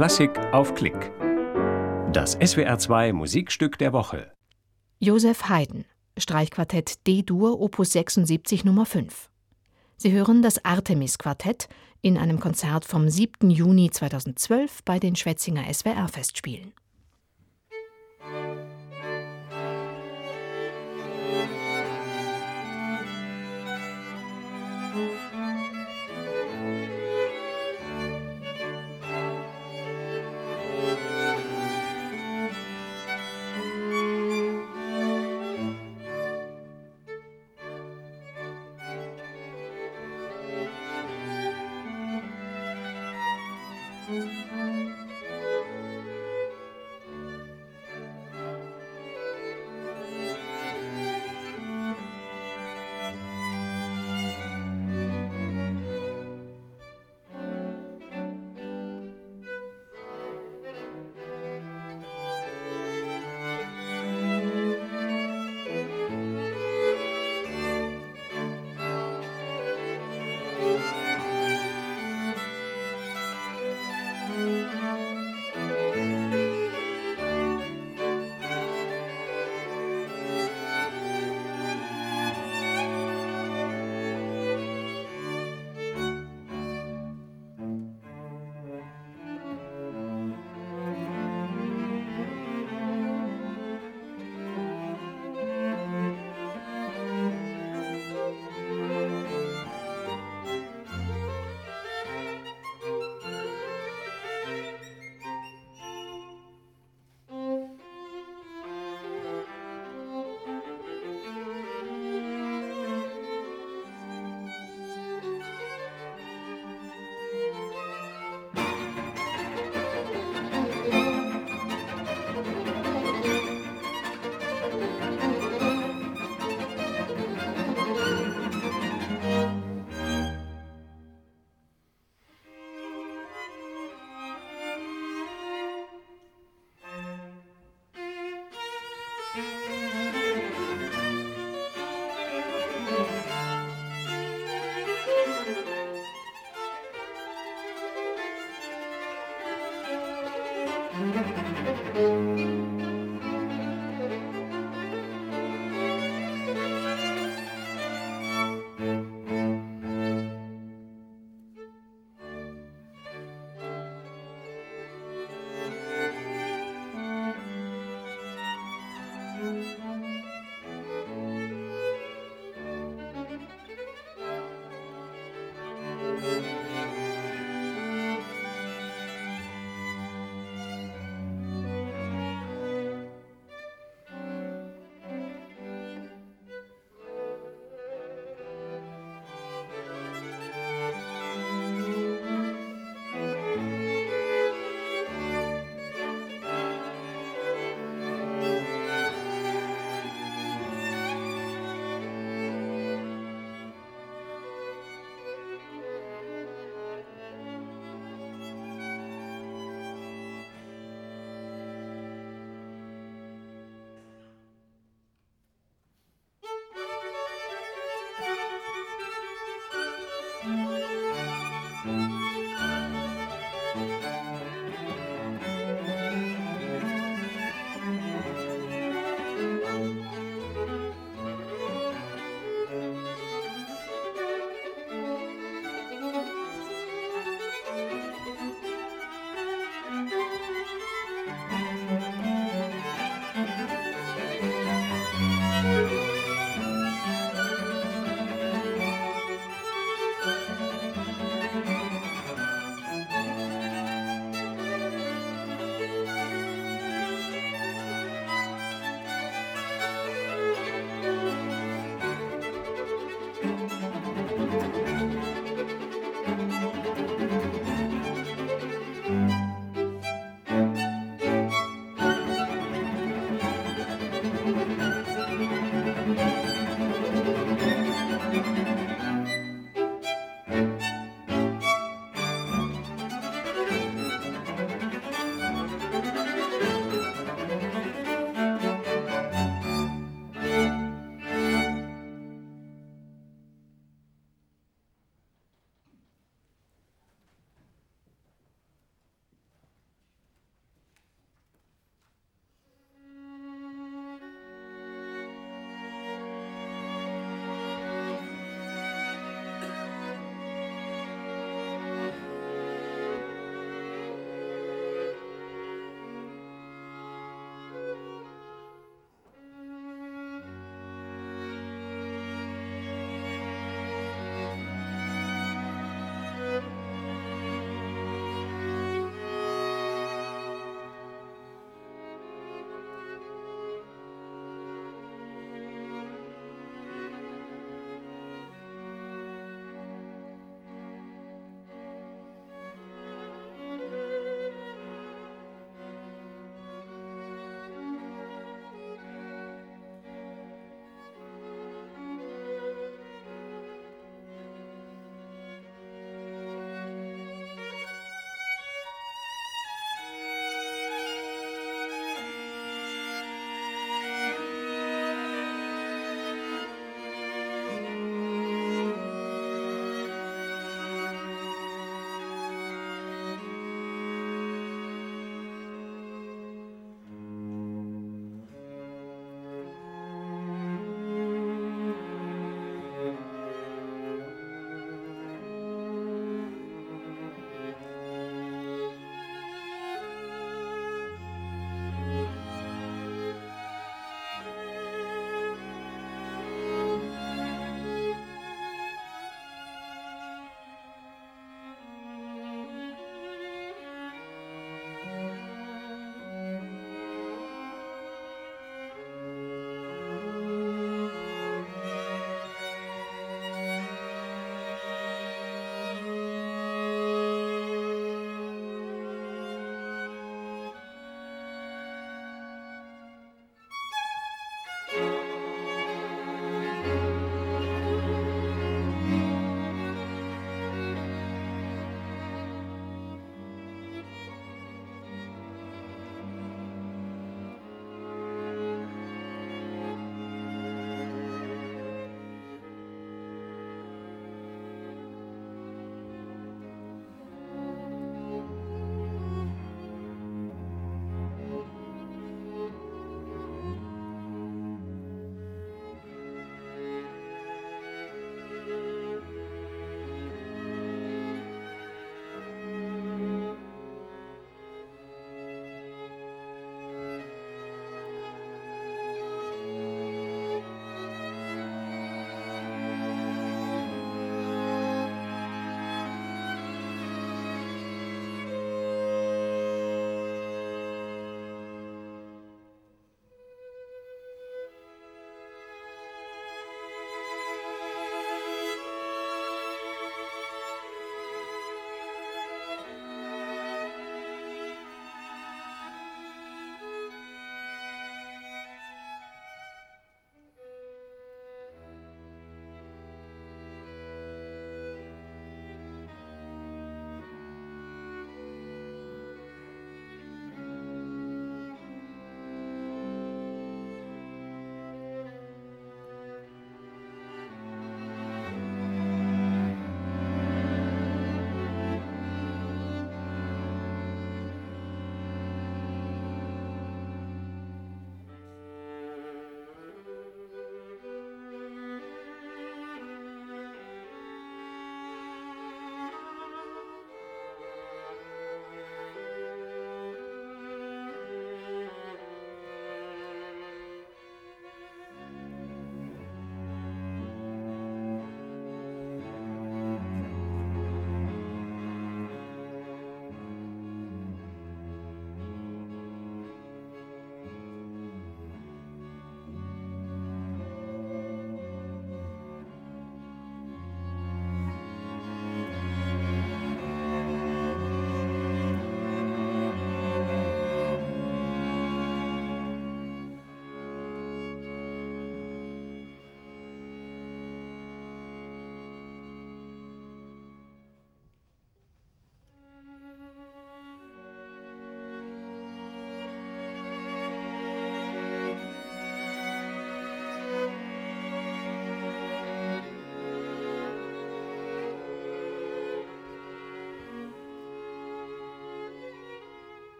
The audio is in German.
Klassik auf Klick. Das SWR2 Musikstück der Woche. Josef Haydn, Streichquartett D-Dur, Opus 76 Nummer 5. Sie hören das Artemis-Quartett in einem Konzert vom 7. Juni 2012 bei den Schwetzinger SWR-Festspielen.